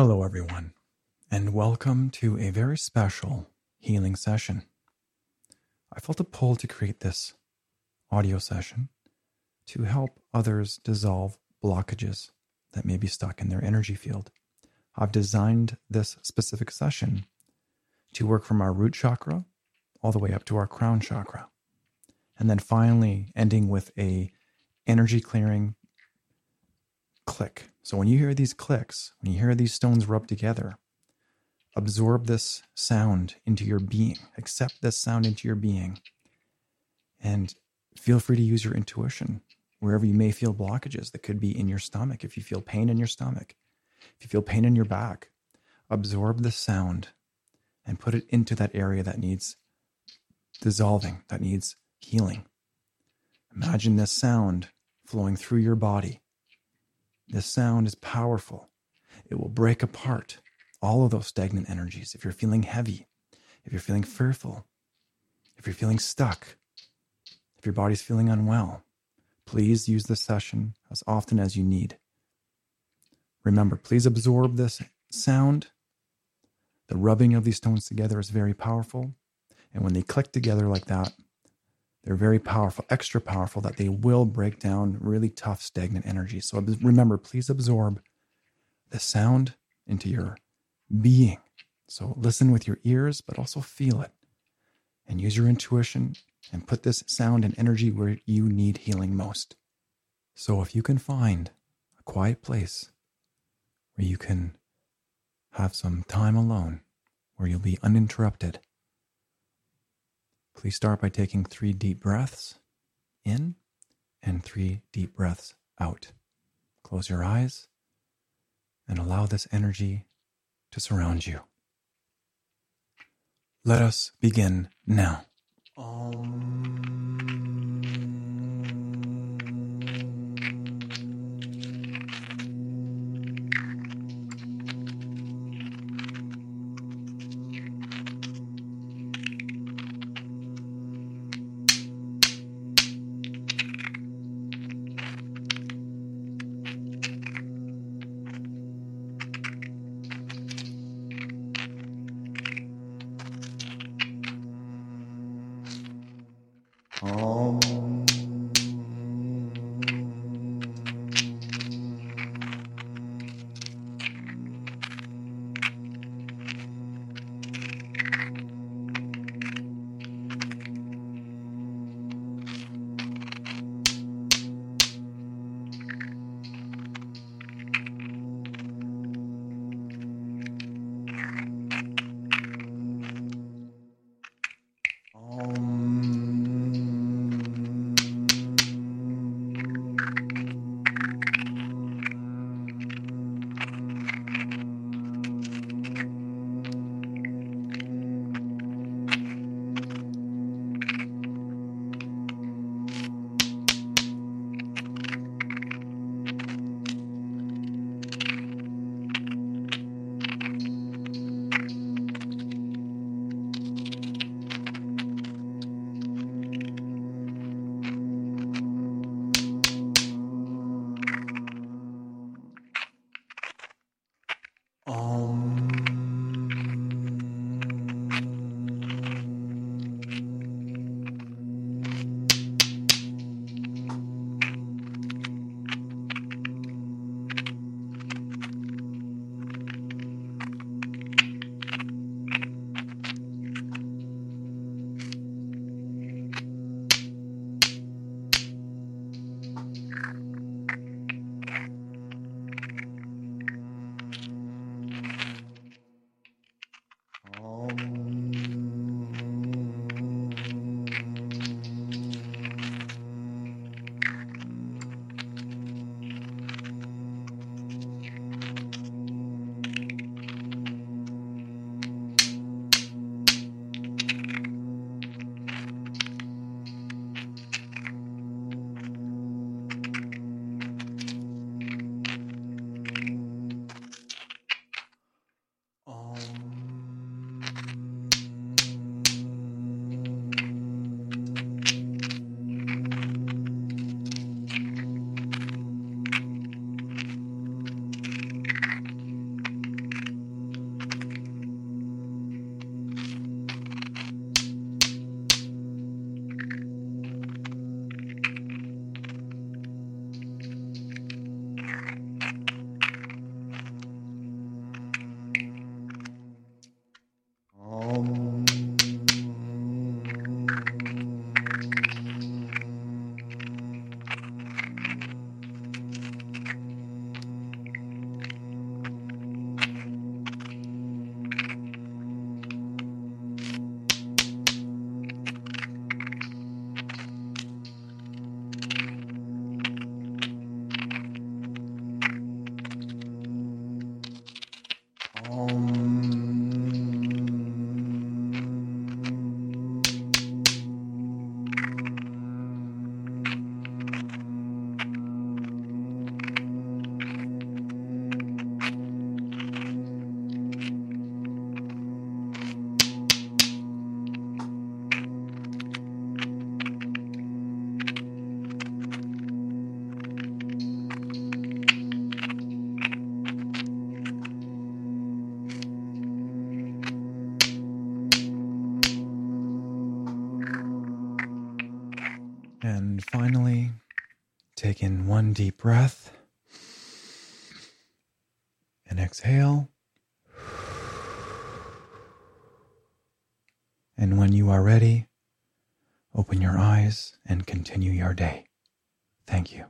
Hello, everyone, and welcome to a very special healing session. I felt a pull to create this audio session to help others dissolve blockages that may be stuck in their energy field. I've designed this specific session to work from our root chakra all the way up to our crown chakra. And then finally ending with a energy clearing click. So when you hear these clicks, when you hear these stones rub together, absorb this sound into your being, accept this sound into your being, and feel free to use your intuition wherever you may feel blockages that could be in your stomach. If you feel pain in your stomach, if you feel pain in your back, absorb the sound and put it into that area that needs dissolving, that needs healing. Imagine this sound flowing through your body. This sound is powerful. It will break apart all of those stagnant energies. If you're feeling heavy, if you're feeling fearful, if you're feeling stuck, if your body's feeling unwell, please use this session as often as you need. Remember, please absorb this sound. The rubbing of these stones together is very powerful. And when they click together like that, they're very powerful, extra powerful, that they will break down really tough, stagnant energy. So remember, please absorb the sound into your being. So listen with your ears, but also feel it and use your intuition and put this sound and energy where you need healing most. So if you can find a quiet place where you can have some time alone, where you'll be uninterrupted, please start by taking three deep breaths in and three deep breaths out. Close your eyes and allow this energy to surround you. Let us begin now. And finally, take in one deep breath and exhale. And when you are ready, open your eyes and continue your day. Thank you.